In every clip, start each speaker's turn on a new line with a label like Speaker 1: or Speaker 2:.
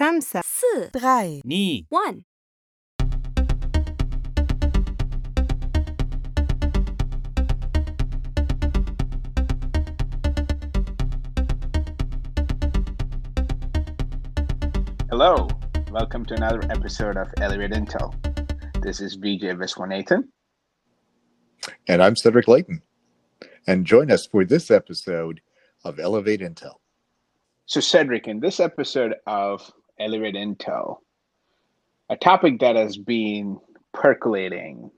Speaker 1: خمسة
Speaker 2: س
Speaker 3: drei
Speaker 4: ني
Speaker 2: one
Speaker 5: Hello, welcome to another episode of Elevate Intel. This is VJ Viswanathan.
Speaker 6: And I'm Cedric Leighton. And join us for this episode of Elevate Intel.
Speaker 5: So, Cedric, in this episode of Elevate Intel, a topic that has been percolating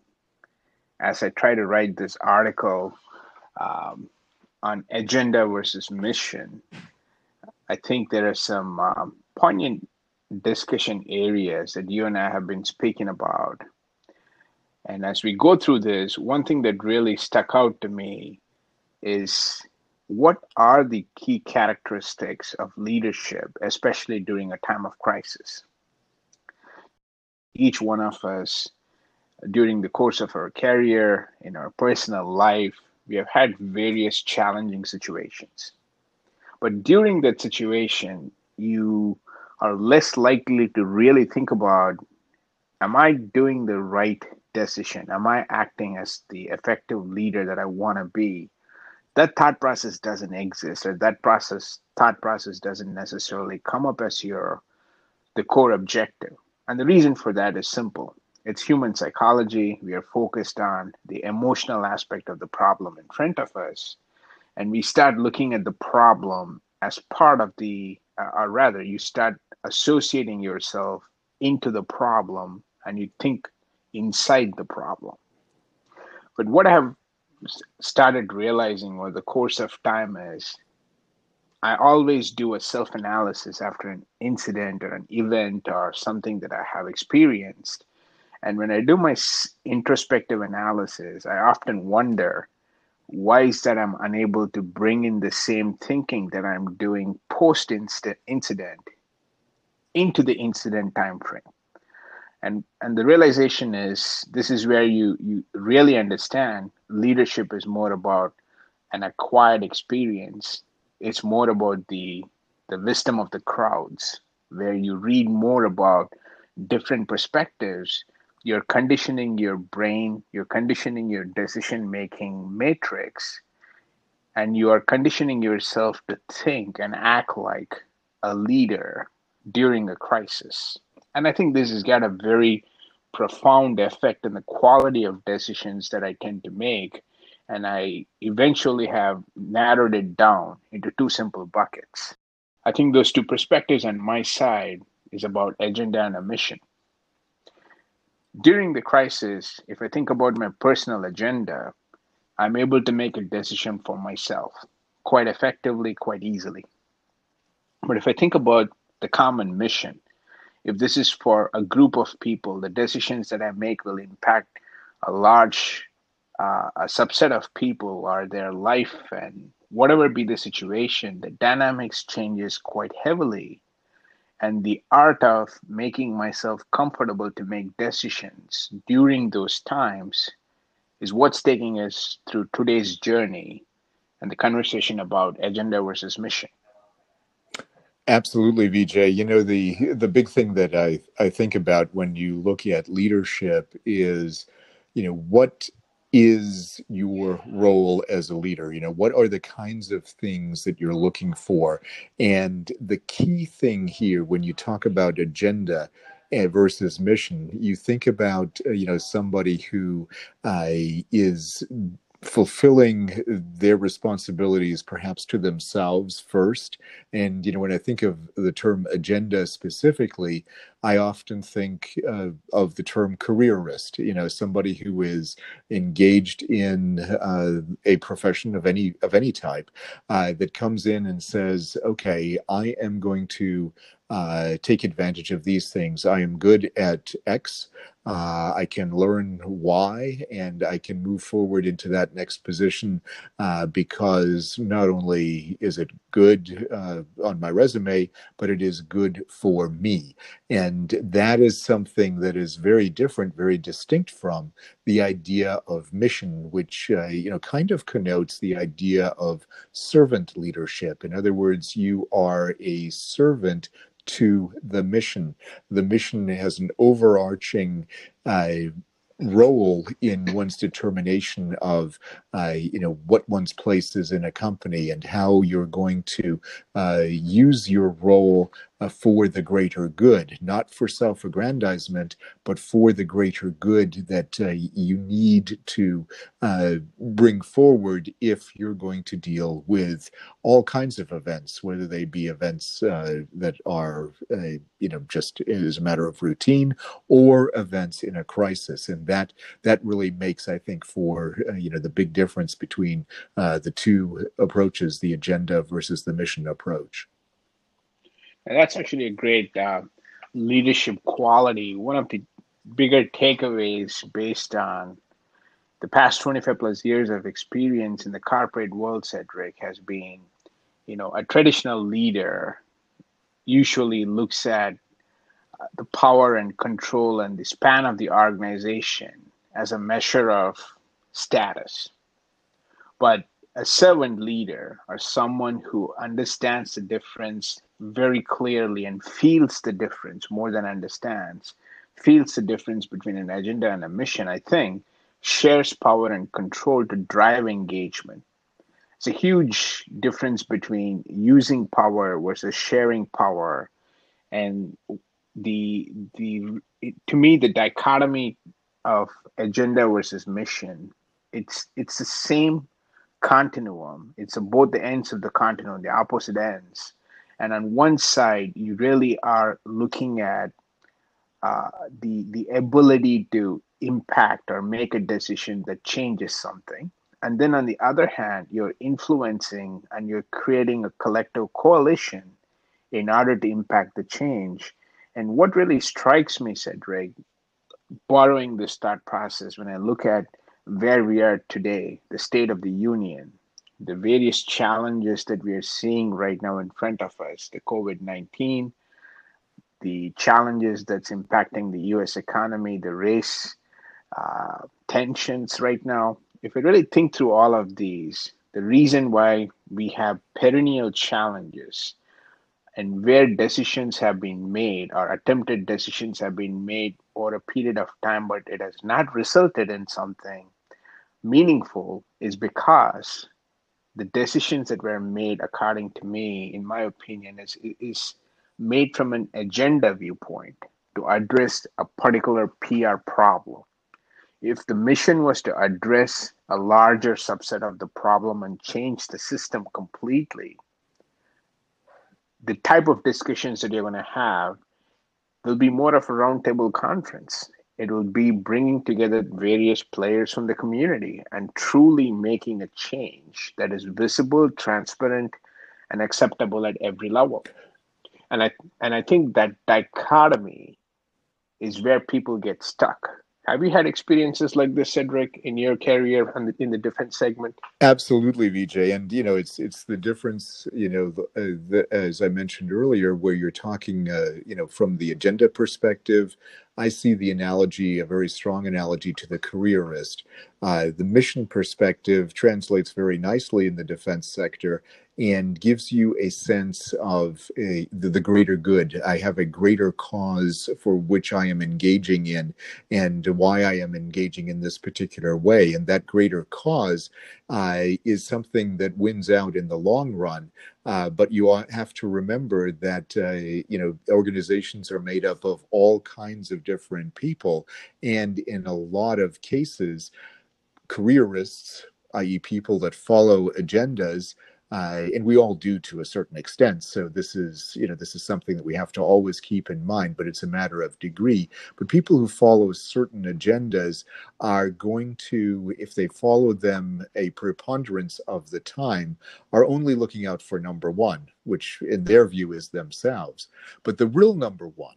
Speaker 5: as I try to write this article um, on agenda versus mission, I think there are some um, poignant discussion areas that you and I have been speaking about. And as we go through this, one thing that really stuck out to me is what are the key characteristics of leadership, especially during a time of crisis? Each one of us, during the course of our career, in our personal life, we have had various challenging situations. But during that situation, you are less likely to really think about am I doing the right decision? Am I acting as the effective leader that I want to be? That thought process doesn't exist, or that process thought process doesn't necessarily come up as your the core objective. And the reason for that is simple. It's human psychology. We are focused on the emotional aspect of the problem in front of us. And we start looking at the problem as part of the, uh, or rather, you start associating yourself into the problem and you think inside the problem. But what I have started realizing over the course of time is I always do a self analysis after an incident or an event or something that I have experienced. And when I do my introspective analysis, I often wonder why is that I'm unable to bring in the same thinking that I'm doing post incident into the incident time frame and and the realization is this is where you you really understand leadership is more about an acquired experience. It's more about the the wisdom of the crowds where you read more about different perspectives. You're conditioning your brain you're conditioning your decision making matrix and you are conditioning yourself to think and act like a leader during a crisis and I think this has got a very profound effect on the quality of decisions that I tend to make. And I eventually have narrowed it down into two simple buckets. I think those two perspectives on my side is about agenda and a mission. During the crisis, if I think about my personal agenda, I'm able to make a decision for myself quite effectively, quite easily. But if I think about the common mission, if this is for a group of people, the decisions that I make will impact a large uh, a subset of people or their life and whatever be the situation, the dynamics changes quite heavily. And the art of making myself comfortable to make decisions during those times is what's taking us through today's journey and the conversation about agenda versus mission.
Speaker 6: Absolutely, VJ. You know the the big thing that I I think about when you look at leadership is, you know, what is your role as a leader? You know, what are the kinds of things that you're looking for? And the key thing here when you talk about agenda eh, versus mission, you think about uh, you know somebody who uh, is fulfilling their responsibilities perhaps to themselves first. And you know when i think of the term agenda specifically i often think uh, of the term careerist you know somebody who is engaged in uh, a profession of any of any type uh, that comes in and says okay i am going to uh, take advantage of these things. I am good at X. Uh, I can learn Y and I can move forward into that next position uh, because not only is it good on my resume, but it is good for me. And that is something that is very different, very distinct from the idea of mission, which, uh, you know, kind of connotes the idea of servant leadership. In other words, you are a servant to the mission. The mission has an overarching uh, role in one's determination of uh, you know what one's place is in a company and how you're going to uh, use your role uh, for the greater good, not for self aggrandizement, but for the greater good that uh, you need to uh, bring forward if you're going to deal with all kinds of events, whether they be events uh, that are, uh, you know, just as a matter of routine or events in a crisis. And that that really makes, I think, for, uh, you know, the big difference between the two approaches, the agenda versus the mission approach.
Speaker 5: And that's actually a great uh, leadership quality. One of the bigger takeaways based on the past 25 plus years of experience in the corporate world, Cedric, has been, you know, a traditional leader usually looks at uh, the power and control and the span of the organization as a measure of status. But a servant leader or someone who understands the difference very clearly and feels the difference more than understands, feels the difference between an agenda and a mission, I think, shares power and control to drive engagement. It's a huge difference between using power versus sharing power. And the the to me the dichotomy of agenda versus mission, it's it's the same continuum. It's both the ends of the continuum, the opposite ends and on one side, you really are looking at uh, the the ability to impact or make a decision that changes something. And then on the other hand, you're influencing and you're creating a collective coalition in order to impact the change. And what really strikes me, Cedric, borrowing this thought process, when I look at where we are today, the state of the union, the various challenges that we are seeing right now in front of us the COVID 19, the challenges that's impacting the US economy, the race uh, tensions right now. If we really think through all of these, the reason why we have perennial challenges and where decisions have been made or attempted decisions have been made over a period of time, but it has not resulted in something meaningful is because the decisions that were made, according to me, in my opinion, is is made from an agenda viewpoint to address a particular PR problem. If the mission was to address a larger subset of the problem and change the system completely, the type of discussions that you're going to have will be more of a roundtable conference it will be bringing together various players from the community and truly making a change that is visible, transparent, and acceptable at every level. And I and I think that dichotomy is where people get stuck have you had experiences like this, Cedric, in your career and in the defense segment?
Speaker 6: Absolutely, Vijay. And you know, it's it's the difference. You know, the, uh, the, as I mentioned earlier, where you're talking, uh, you know, from the agenda perspective. I see the analogy, a very strong analogy, to the careerist. Uh, the mission perspective translates very nicely in the defense sector and gives you a sense of a, the, the, greater good. I have a greater cause for which I am engaging in and why I am engaging in this particular way. And that greater cause uh, is something that wins out in the long run. Uh, but you have to remember that uh, you know organizations are made up of all kinds of different people, and in a lot of cases, careerists, i.e., people that follow agendas, uh, and we all do to a certain extent. So this is, you know, this is something that we have to always keep in mind, but it's a matter of degree. But people who follow certain agendas are going to, if they follow them a preponderance of the time, are only looking out for number one, which in their view is themselves. But the real number one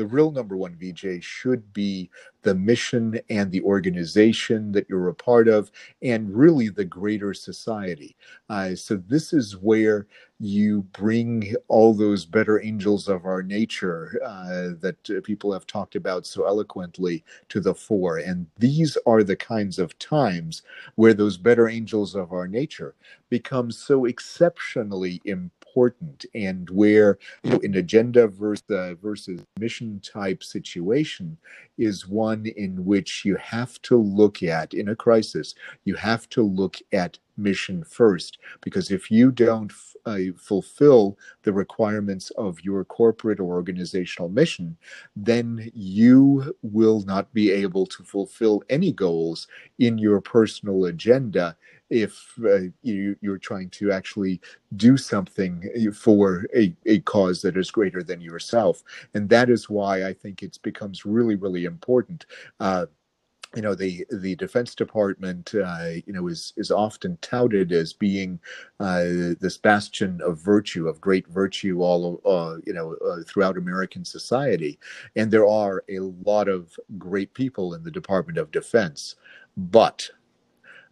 Speaker 6: the real number one VJ should be the mission and the organization that you're a part of, and really the greater society. Uh, so, this is where you bring all those better angels of our nature uh, that people have talked about so eloquently to the fore. And these are the kinds of times where those better angels of our nature become so exceptionally important important and where you know, an agenda versus, uh, versus mission type situation is one in which you have to look at in a crisis you have to look at mission first. Because if you don't uh, fulfill the requirements of your corporate or organizational mission then you will not be able to fulfill any goals in your personal agenda if uh, you, are trying to actually do something for a, a cause that is greater than yourself. And that is why I think it becomes really, really important. Uh, you know the the Defense Department, uh, you know, is is often touted as being uh, this bastion of virtue, of great virtue, all uh, you know, uh, throughout American society, and there are a lot of great people in the Department of Defense, but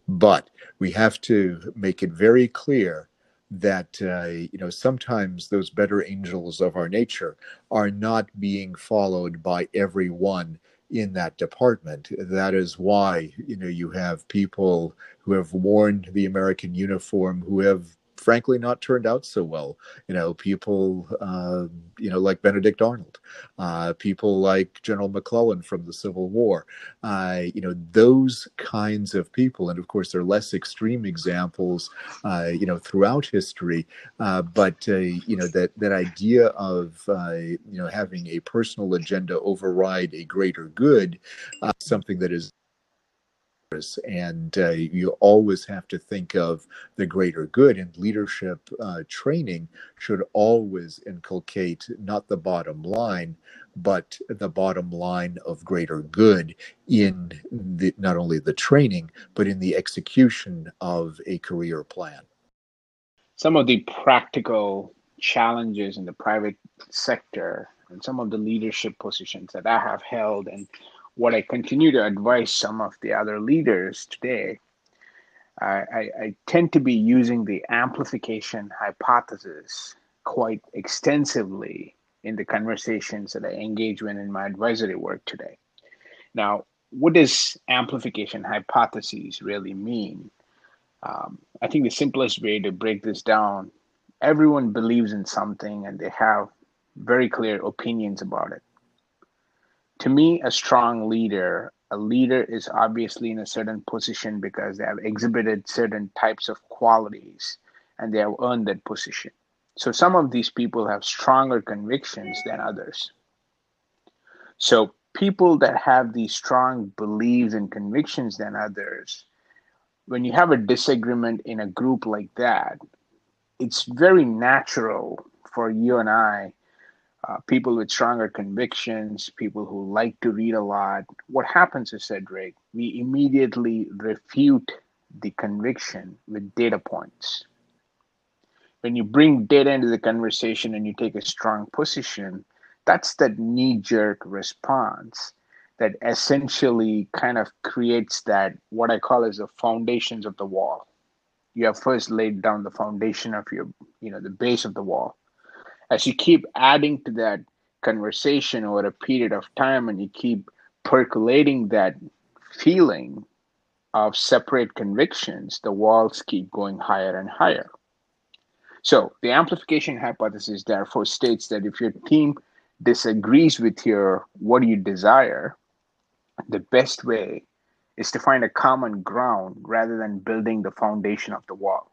Speaker 6: but we have to make it very clear that uh, you know sometimes those better angels of our nature are not being followed by everyone in that department. That is why you know you have people who have worn the American uniform who have frankly not turned out so well. You know, people, uh, you know, like Benedict Arnold, uh, people like General McClellan from the Civil War. Uh, you know, those kinds of people, and of course, there are less extreme examples, uh, you know, throughout history. Uh, but uh, you know that that idea of you know having a personal agenda override a greater good, something that is and uh, you always have to think of the greater good and leadership uh, training should always inculcate not the bottom line but the bottom line of greater good in the, not only the training but in the execution of a career plan.
Speaker 5: Some of the practical challenges in the private sector and some of the leadership positions that i have held and what I continue to advise some of the other leaders today, I, I, tend to be using the amplification hypothesis quite extensively in the conversations that I engage in in my advisory work today. Now, what does amplification hypotheses really mean? Um, I think the simplest way to break this down, everyone believes in something and they have very clear opinions about it to me, a strong leader, a leader is obviously in a certain position because they have exhibited certain types of qualities and they have earned that position. So some of these people have stronger convictions than others. So people that have these strong beliefs and convictions than others, when you have a disagreement in a group like that, it's very natural for you and I uh, people with stronger convictions, people who like to read a lot. What happens is, Cedric, we immediately refute the conviction with data points. When you bring data into the conversation and you take a strong position, that's that knee jerk response that essentially kind of creates that what I call as the foundations of the wall. You have first laid down the foundation of your, you know, the base of the wall as you keep adding to that conversation over a period of time and you keep percolating that feeling of separate convictions, the walls keep going higher and higher. So, the amplification hypothesis therefore states that if your team disagrees with your what you desire, the best way is to find a common ground rather than building the foundation of the wall.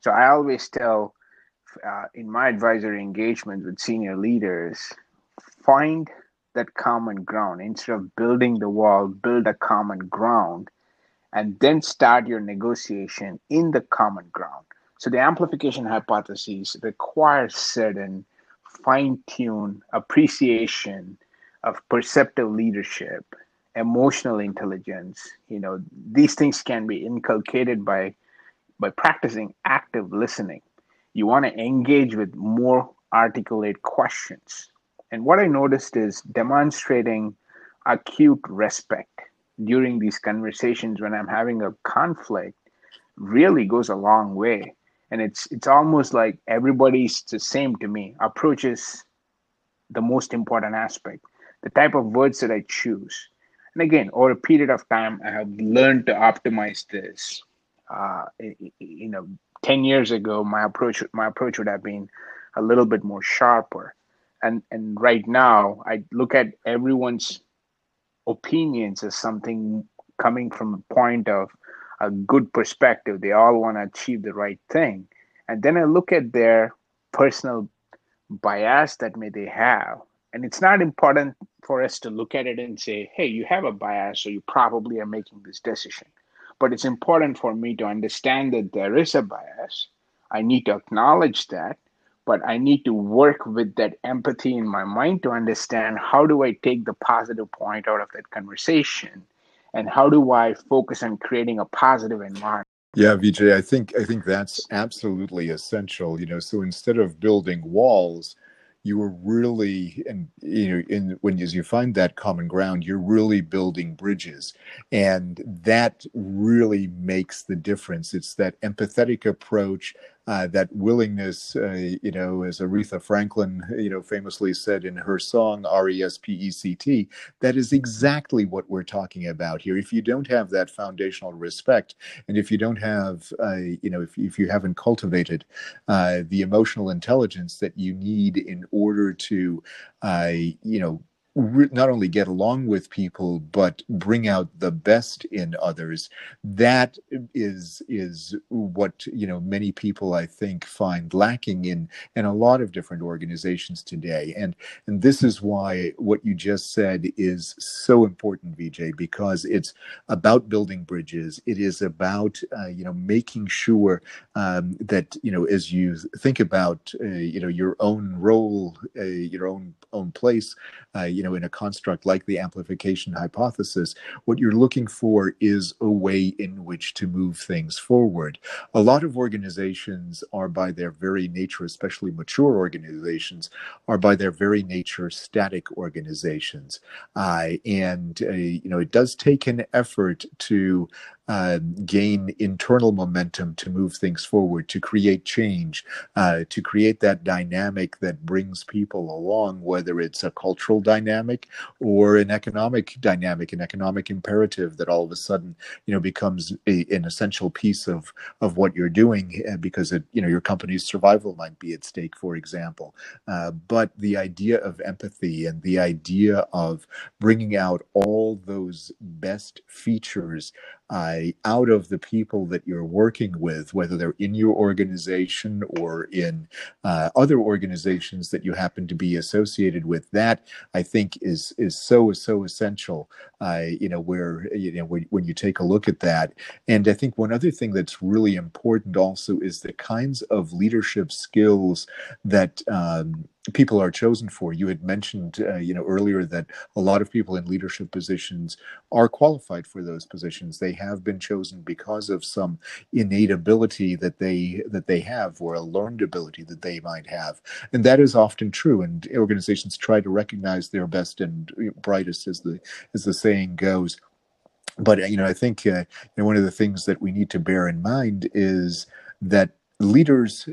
Speaker 5: So, I always tell uh, in my advisory engagement with senior leaders, find that common ground instead of building the wall, build a common ground, and then start your negotiation in the common ground. So the amplification hypothesis requires certain fine-tune appreciation of perceptive leadership, emotional intelligence. You know, these things can be inculcated by by practicing active listening you want to engage with more articulate questions. And what I noticed is demonstrating acute respect during these conversations when I'm having a conflict really goes a long way. And it's it's almost like everybody's the same to me. Approach is the most important aspect. The type of words that I choose. And again, over a period of time, I have learned to optimize this. Uh, you know, 10 years ago, my approach my approach would have been a little bit more sharper. And and right now, I look at everyone's opinions as something coming from a point of a good perspective. They all want to achieve the right thing. And then I look at their personal bias that may they have. And it's not important for us to look at it and say, hey, you have a bias, so you probably are making this decision. But it's important for me to understand that there is a bias. I need to acknowledge that, but I need to work with that empathy in my mind to understand how do I take the positive point out of that conversation and how do I focus on creating a positive environment.
Speaker 6: Yeah, Vijay, I think I think that's absolutely essential. You know, so instead of building walls, you were really and you know in when as you find that common ground you're really building bridges. And that really makes the difference. It's that empathetic approach uh, that willingness, uh, you know, as Aretha Franklin, you know, famously said in her song R-E-S-P-E-C-T, that is exactly what we're talking about here. If you don't have that foundational respect, and if you don't have, uh, you know, if, if you haven't cultivated uh, the emotional intelligence that you need in order to, uh, you know, not only get along with people but bring out the best in others. That is is what you know many people i think find lacking in in a lot of different organizations today. And and this is why what you just said is so important vijay because it's about building bridges. It is about uh, you know making sure um, that you know as you think about uh, you know your own role uh, your own own place uh, you know, in a construct like the amplification hypothesis, what you're looking for is a way in which to move things forward. A lot of organizations are by their very nature, especially mature organizations, are by their very nature static organizations. Uh, and, uh, you know, it does take an effort to uh, gain internal momentum to move things forward, to create change, uh, to create that dynamic that brings people along, whether it's a cultural dynamic or an economic dynamic, an economic imperative that all of a sudden, you know, becomes a, an essential piece of of what you're doing uh, because it, you know, your company's survival might be at stake, for example. Uh, but the idea of empathy and the idea of bringing out all those best features out of the people that you're working with, whether they're in your organization or in uh, other organizations that you happen to be associated with. That I think is is so so essential. Uh, you know, where you know when, when you take a look at that, and I think one other thing that's really important also is the kinds of leadership skills that um, people are chosen for. You had mentioned, uh, you know, earlier that a lot of people in leadership positions are qualified for those positions. They have been chosen because of some innate ability that they that they have, or a learned ability that they might have, and that is often true. And organizations try to recognize their best and brightest, as the as the saying goes. But you know, I think uh, you know, one of the things that we need to bear in mind is that leaders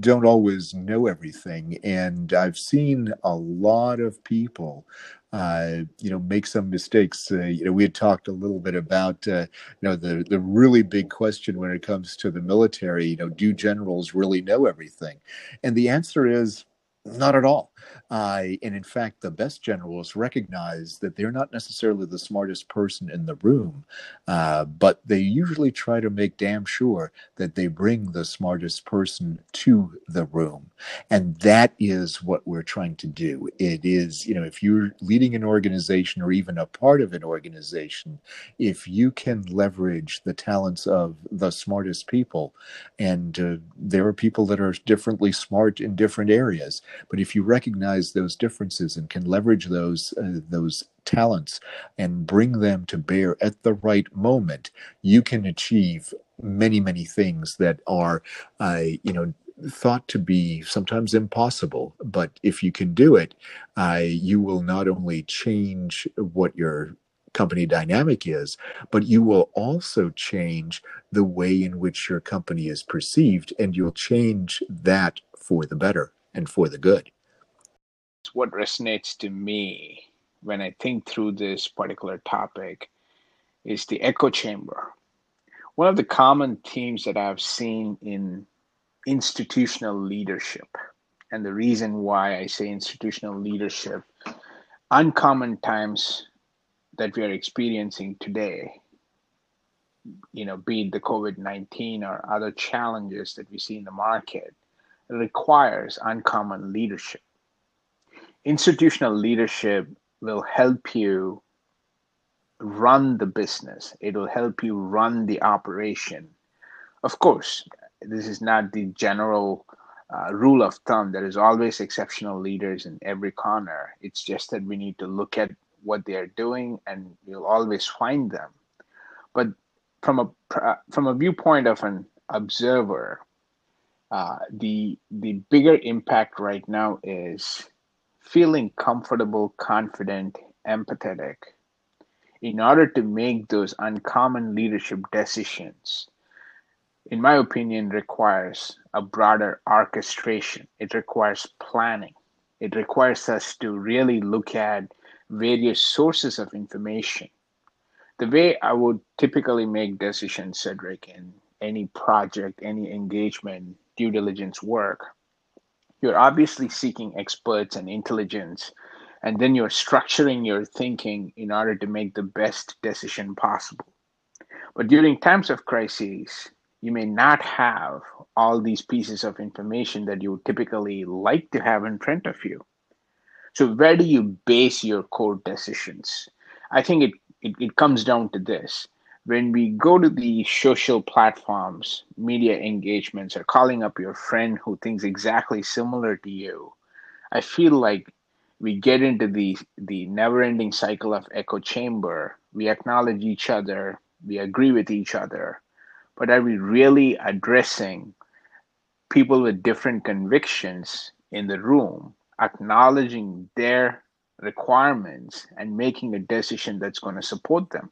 Speaker 6: don't always know everything and i've seen a lot of people uh, you know make some mistakes. Uh, you know we had talked a little bit about uh, you know the the really big question when it comes to the military you know do generals really know everything? And the answer is not at all uh, and in fact, the best generals recognize that they're not necessarily the smartest person in the room, uh, but they usually try to make damn sure that they bring the smartest person to the room. And that is what we're trying to do. It is, you know, if you're leading an organization or even a part of an organization, if you can leverage the talents of the smartest people, and uh, there are people that are differently smart in different areas, but if you recognize recognize those differences and can leverage those uh, those talents and bring them to bear at the right moment, you can achieve many many things that are, uh, you know, thought to be sometimes impossible. But if you can do it, uh, you will not only change what your company dynamic is, but you will also change the way in which your company is perceived, and you'll change that for the better and for the good
Speaker 5: what resonates to me when I think through this particular topic is the echo chamber. one of the common themes that I've seen in institutional leadership, and the reason why I say institutional leadership, uncommon times that we are experiencing today, you know, be it the COVID 19 or other challenges that we see in the market, requires uncommon leadership. Institutional leadership will help you run the business, it will help you run the operation. Of course, this is not the general uh, rule of thumb. There is always exceptional leaders in every corner. It's just that we need to look at what they are doing and you'll always find them. But from a from a viewpoint of an observer, uh, the the bigger impact right now is feeling comfortable, confident, empathetic in order to make those uncommon leadership decisions in my opinion requires a broader orchestration. It requires planning. It requires us to really look at various sources of information. The way i would typically make decisions cedric in any project any engagement due diligence work you're obviously seeking experts and intelligence and then you're structuring your thinking in order to make the best decision possible. But during times of crises, you may not have all these pieces of information that you typically like to have in front of you. So, where do you base your core decisions? I think it, it, it comes down to this. When we go to the social platforms, media engagements, or calling up your friend who thinks exactly similar to you, I feel like we get into the the never ending cycle of echo chamber. We acknowledge each other. We agree with each other. But are we really addressing people with different convictions in the room acknowledging their requirements and making a decision that's going to support them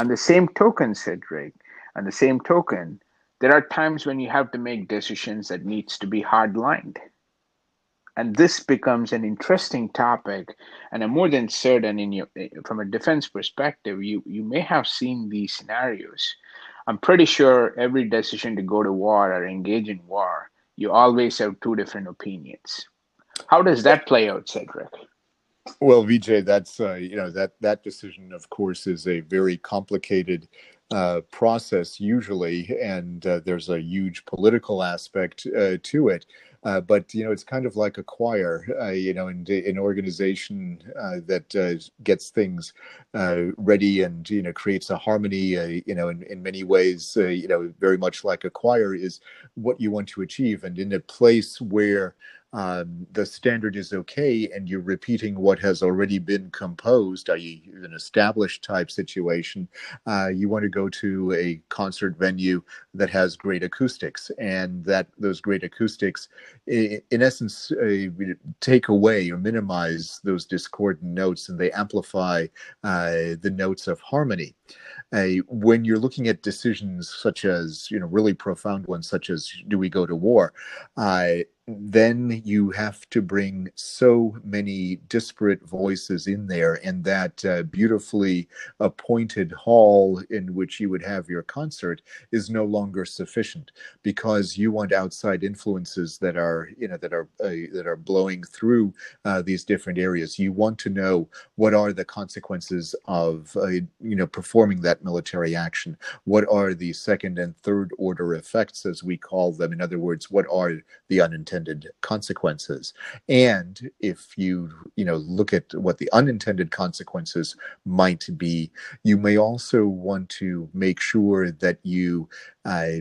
Speaker 5: on the same token cedric on the same token there are times when you have to make decisions that needs to be hard lined and this becomes an interesting topic and i'm more than certain in your eh, from a defense perspective you you may have seen these scenarios. I'm pretty sure every decision to go to war or engage in war you always have two different opinions. How does that play out cedric
Speaker 6: well vijay that's uh, you know that that decision of course is a very complicated uh, process usually and uh, there's a huge political aspect uh, to it uh, but you know, it's kind of like a choir, uh, you know, in an organization that gets things ready and you know creates a harmony. You know, in, in many ways, you know, very much like a choir is what you want to achieve, and in a place where um, the standard is okay and you're repeating what has already been composed, i.e., an established type situation, uh, you want to go to a concert venue that has great acoustics, and that those great acoustics, in, in essence, uh, take away or minimize those discordant notes, and they amplify uh, the notes of harmony. When you're looking at decisions such as, you know, really profound ones, such as do we go to war, then you have to bring so many disparate voices in there and that uh, beautifully appointed hall in which you would have your concert is no longer sufficient because you want outside influences that are you know that are uh, that are blowing through uh, these different areas. You want to know what are the consequences of uh, you know performing that military action. What are the second and third order effects as we call them? In other words what are the unintended consequences and if you you know look at what the unintended consequences might be you may also want to make sure that you uh,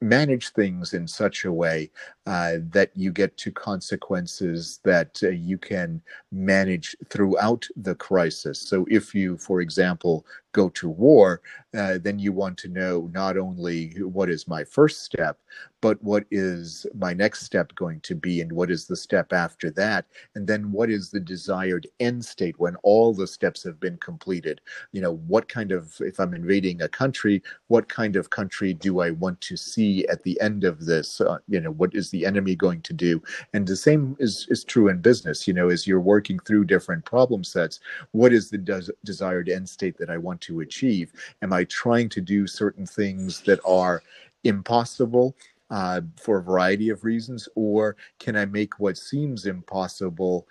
Speaker 6: manage things in such a way uh, that you get to consequences that uh, you can manage throughout the crisis. So, if you, for example, go to war, uh, then you want to know not only what is my first step, but what is my next step going to be, and what is the step after that, and then what is the desired end state when all the steps have been completed. You know, what kind of, if I'm invading a country, what kind of country do I want to see at the end of this? Uh, you know, what is the enemy going to do? And the same is, is true in business. You know, as you're working through different problem sets, what is the des- desired end state that I want want to achieve? Am I trying to do certain things that are impossible uh, for a variety of reasons, or can I make what seems impossible?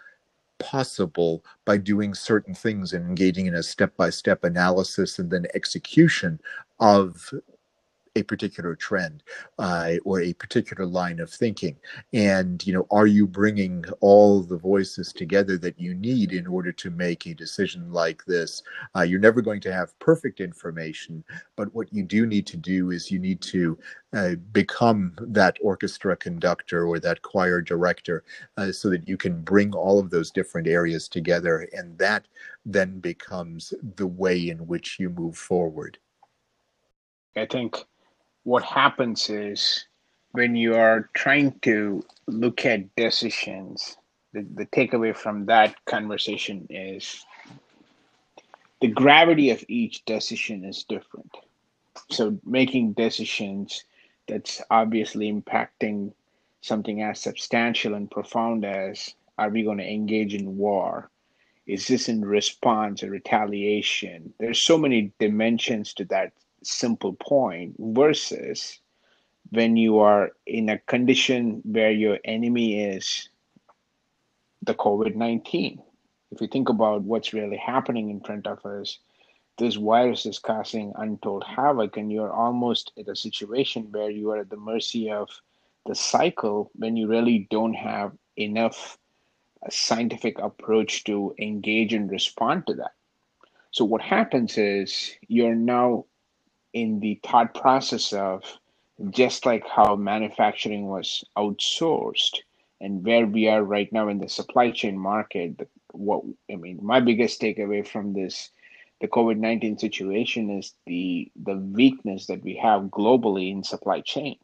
Speaker 6: possible by doing certain things and engaging in a step by step analysis and then execution of a particular trend uh, or a particular line of thinking? And you know are you bringing all the voices together that you need in order to make a decision like this? Uh, you're never going to have perfect information but what you do need to do is you need to uh, become that orchestra conductor or that choir director uh, so that you can bring all of those different areas together and that then becomes the way in which you move forward.
Speaker 5: I think what happens is when you are trying to look at decisions, the, the takeaway from that conversation is the gravity of each decision is different. So making decisions that's obviously impacting something as substantial and profound as are we going to engage in war? Is this in response or retaliation? There's so many dimensions to that simple point versus when you are in a condition where your enemy is the COVID 19. If you think about what's really happening in front of us, this virus is causing untold havoc, and you're almost at a situation where you are at the mercy of the cycle when you really don't have enough scientific approach to engage and respond to that. So, what happens is you're now in the thought process of just like how manufacturing was outsourced and where we are right now in the supply chain market what i mean my biggest takeaway from this the covid-19 situation is the the weakness that we have globally in supply chain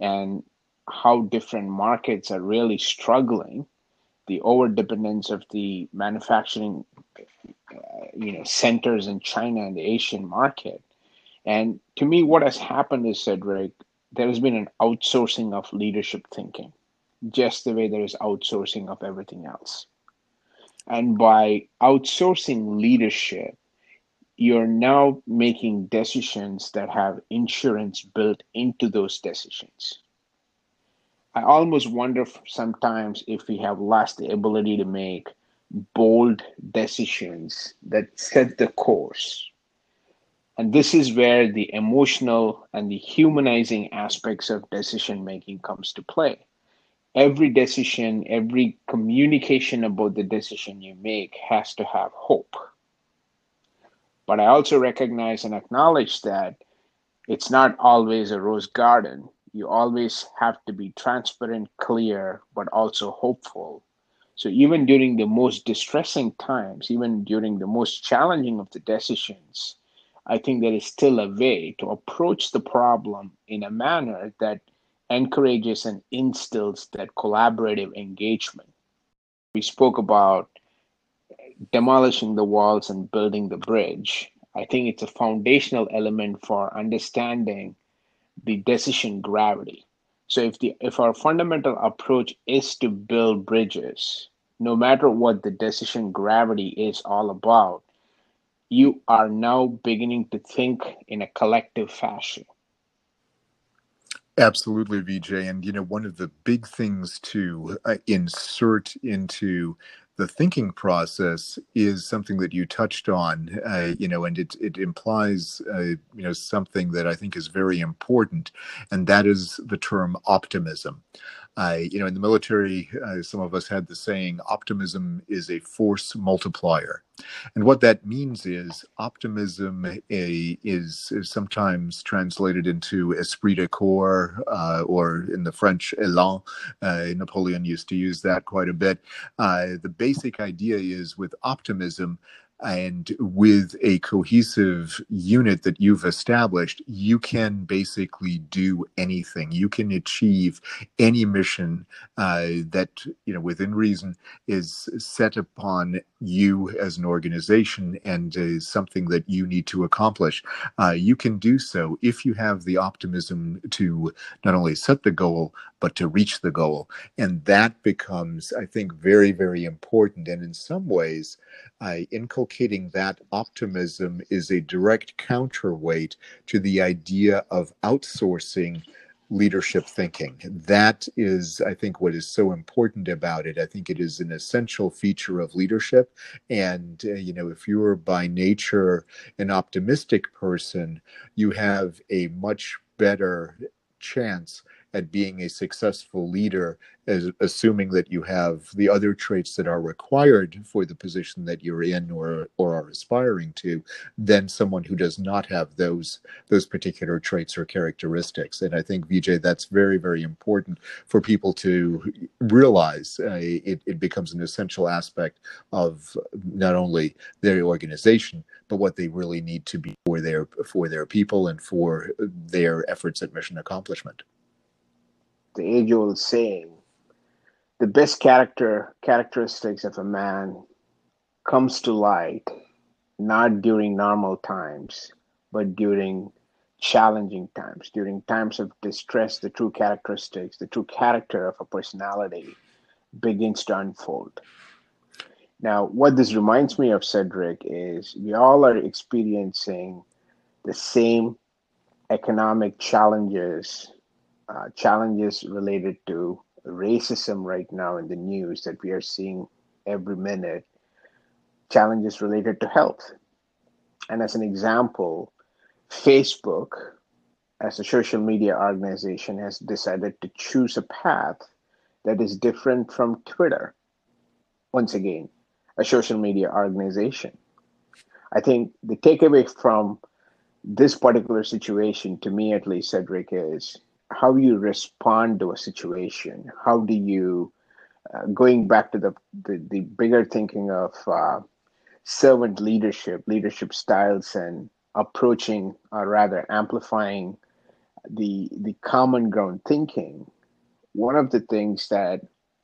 Speaker 5: and how different markets are really struggling. The over dependence of the manufacturing uh, you know centers in china and the asian market and to me, what has happened is, Cedric, there has been an outsourcing of leadership thinking, just the way there is outsourcing of everything else. And by outsourcing leadership, you're now making decisions that have insurance built into those decisions. I almost wonder sometimes if we have lost the ability to make bold decisions that set the course and this is where the emotional and the humanizing aspects of decision making comes to play. Every decision, every communication about the decision you make has to have hope. But I also recognize and acknowledge that it's not always a rose garden. You always have to be transparent, clear, but also hopeful. So even during the most distressing times, even during the most challenging of the decisions, I think there is still a way to approach the problem in a manner that encourages and instills that collaborative engagement. We spoke about demolishing the walls and building the bridge. I think it's a foundational element for understanding the decision gravity. So if the if our fundamental approach is to build bridges, no matter what the decision gravity is all about, you are now beginning to think in a collective fashion.
Speaker 6: Absolutely, VJ. And, you know, one of the big things to uh, insert into the thinking process is something that you touched on, uh, you know, and it, it implies, uh, you know, something that I think is very important, and that is the term optimism. Uh, you know, in the military, uh, some of us had the saying, optimism is a force multiplier. And what that means is optimism a, is, is sometimes translated into esprit de corps, uh, or in the French, élan. Uh, Napoleon used to use that quite a bit. Uh, the basic idea is with optimism, and with a cohesive unit that you've established, you can basically do anything. You can achieve any mission uh, that, you know, within reason is set upon you as an organization and is something that you need to accomplish, uh, you can do so if you have the optimism to not only set the goal, but to reach the goal. And that becomes, I think, very, very important. And in some ways, uh, inculcating that optimism is a direct counterweight to the idea of outsourcing leadership thinking. That is, I think, what is so important about it. I think it is an essential feature of leadership. And, uh, you know, if you're by nature an optimistic person, you have a much better chance at being a successful leader as assuming that you have the other traits that are required for the position that you're in or or are aspiring to than someone who does not have those those particular traits or characteristics. And i think VJ that's very very important for people to realize uh, it, it becomes an essential aspect of not only their organization but what they really need to be for their for their people and for their efforts at mission accomplishment
Speaker 5: the age old saying the best character characteristics of a man comes to light not during normal times but during challenging times during times of distress the true characteristics the true character of a personality begins to unfold. Now what this reminds me of cedric is we all are experiencing the same economic challenges uh, challenges related to racism right now in the news that we are seeing every minute, challenges related to health. And as an example, Facebook, as a social media organization, has decided to choose a path that is different from Twitter. Once again, a social media organization. I think the takeaway from this particular situation, to me at least, Cedric, is how you respond to a situation. How do you uh, going back to the, the, the bigger thinking of uh, servant leadership leadership styles and approaching or rather amplifying the the common ground thinking one of the things that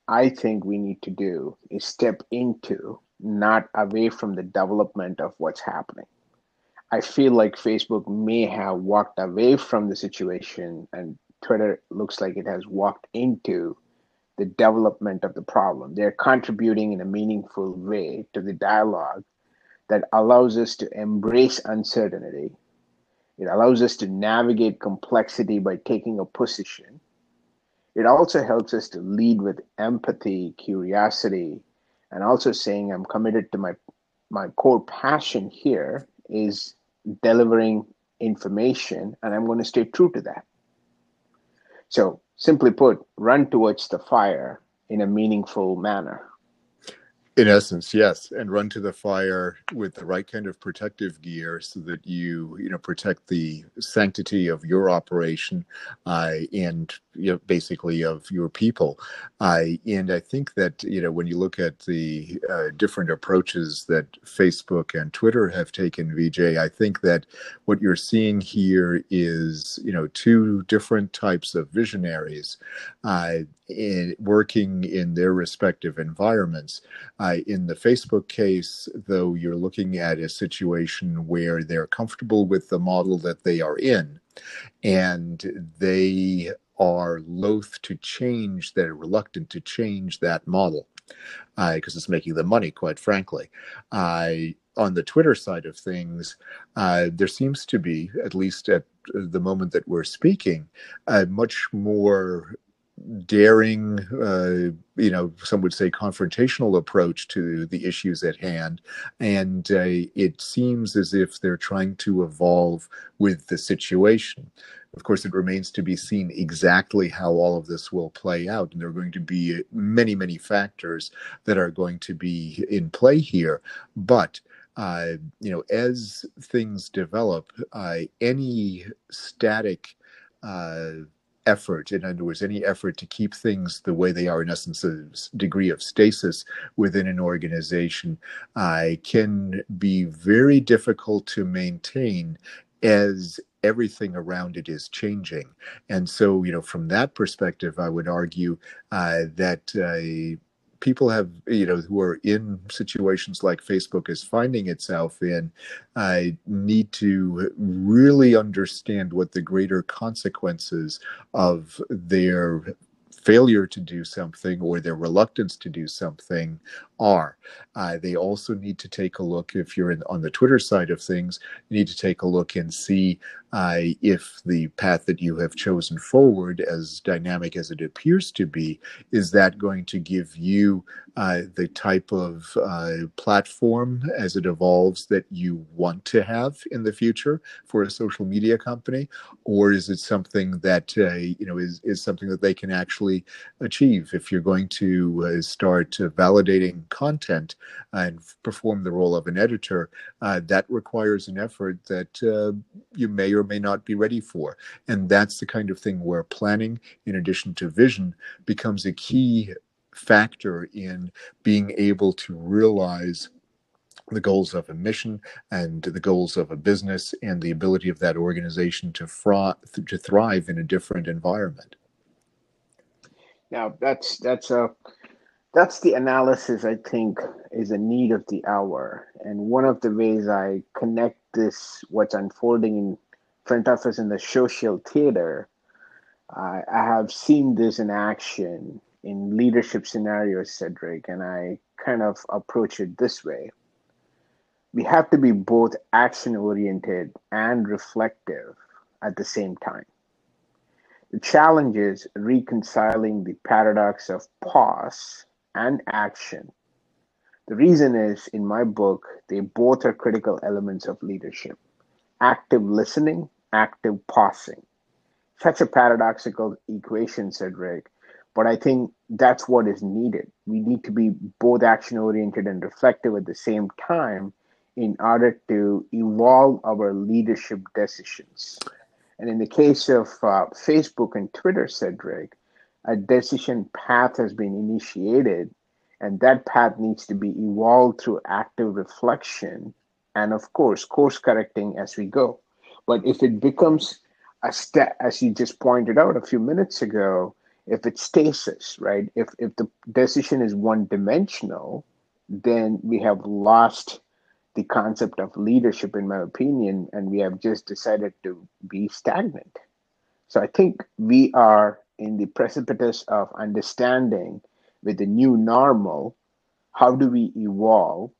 Speaker 5: i think we need to do is step into not away from the development of what's happening. I feel like facebook may have walked away from the situation and Twitter looks like it has walked into the development of the problem. They're contributing in a meaningful way to the dialogue that allows us to embrace uncertainty. It allows us to navigate complexity by taking a position. It also helps us to lead with empathy, curiosity, and also saying, I'm committed to my, my core passion here is delivering information, and I'm going to stay true to that. So, simply put, run towards the fire in a meaningful manner.
Speaker 6: In essence, yes, and run to the fire with the right kind of protective gear so that you, you know, protect the sanctity of your operation uh, and you know, basically of your people. Uh, and I think that you know when you look at the uh, different approaches that Facebook and Twitter have taken, VJ, I think that what you're seeing here is you know two different types of visionaries uh, in working in their respective environments. Uh, in the Facebook case, though, you're looking at a situation where they're comfortable with the model that they are in, and they are loath to change, they're reluctant to change that model because uh, it's making them money, quite frankly. On the Twitter side of things, uh, there seems to be, at least at the moment that we're speaking, a much more daring, uh, you know, some would say confrontational approach to the issues at hand. And uh, it seems as if they're trying to evolve with the situation. Of course, it remains to be seen exactly how all of this will play out. And there are going to be many, many factors that are going to be in play here. But uh, you know, as things develop, uh, any static uh, effort, in other words, any effort to keep things the way they are, in essence, a degree of stasis within an organization, uh, can be very difficult to maintain as everything around it is changing. And so, you know, from that perspective, I would argue uh, that uh, people have you know who are in situations like Facebook is finding itself in uh, need to really understand what the greater consequences of their failure to do something or their reluctance to do something are. Uh, they also need to take a look, if you're in, on the Twitter side of things, you need to take a look and see uh, if the path that you have chosen forward, as dynamic as it appears to be, is that going to give you uh, the type of uh, platform as it evolves that you want to have in the future for a social media company, or is it something that uh, you know is is something that they can actually achieve? If you're going to uh, start validating content and perform the role of an editor, uh, that requires an effort that you may or may not be ready for. And that's the kind of thing where planning, in addition to vision, becomes a key factor in being able to realize the goals of a mission and the goals of a business and the ability of that organization to, to thrive in a different environment.
Speaker 5: Now that's that's a that's the analysis I think is a need of the hour. And one of the ways I connect this, what's unfolding in front of us in the social theater, I, I have seen this in action in leadership scenarios, Cedric, and I kind of approach it this way. We have to be both action oriented and reflective at the same time. The challenge is reconciling the paradox of pause and action. The reason is in my book, they both are critical elements of leadership active listening, active pausing. Such a paradoxical equation, Cedric, but I think that's what is needed. We need to be both action oriented and reflective at the same time in order to evolve our leadership decisions. And in the case of uh, Facebook and Twitter, Cedric, a decision path has been initiated and that path needs to be evolved through active reflection and of course course correcting as we go but if it becomes a step as you just pointed out a few minutes ago if it's stasis right? If if the decision is one dimensional then we have lost the concept of leadership in my opinion and we have just decided to be stagnant. So i think we are in the precipice of understanding with the new normal, how do we evolve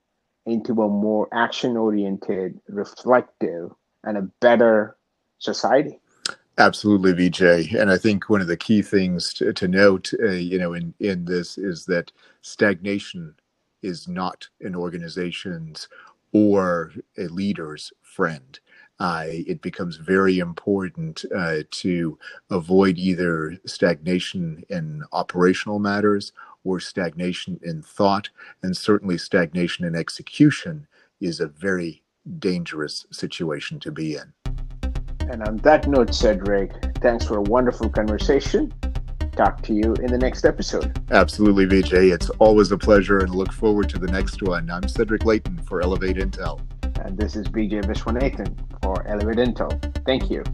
Speaker 5: into a more action oriented, reflective, and a better society?
Speaker 6: Absolutely, VJ. And I think one of the key things to, to note, uh, you know, in, in this is that stagnation is not an organization's or a leader's friend uh, it becomes very important uh, to avoid either stagnation in operational matters or stagnation in thought, and certainly stagnation in execution is a very dangerous situation to be in.
Speaker 5: And on that note, Cedric, thanks for a wonderful conversation. Talk to you in the next episode.
Speaker 6: Absolutely, VJ. It's always a pleasure and look forward to the next one. I'm Cedric Leighton for Elevate Intel.
Speaker 5: And this is VJ Viswanathan for Elevate Intel. Thank you.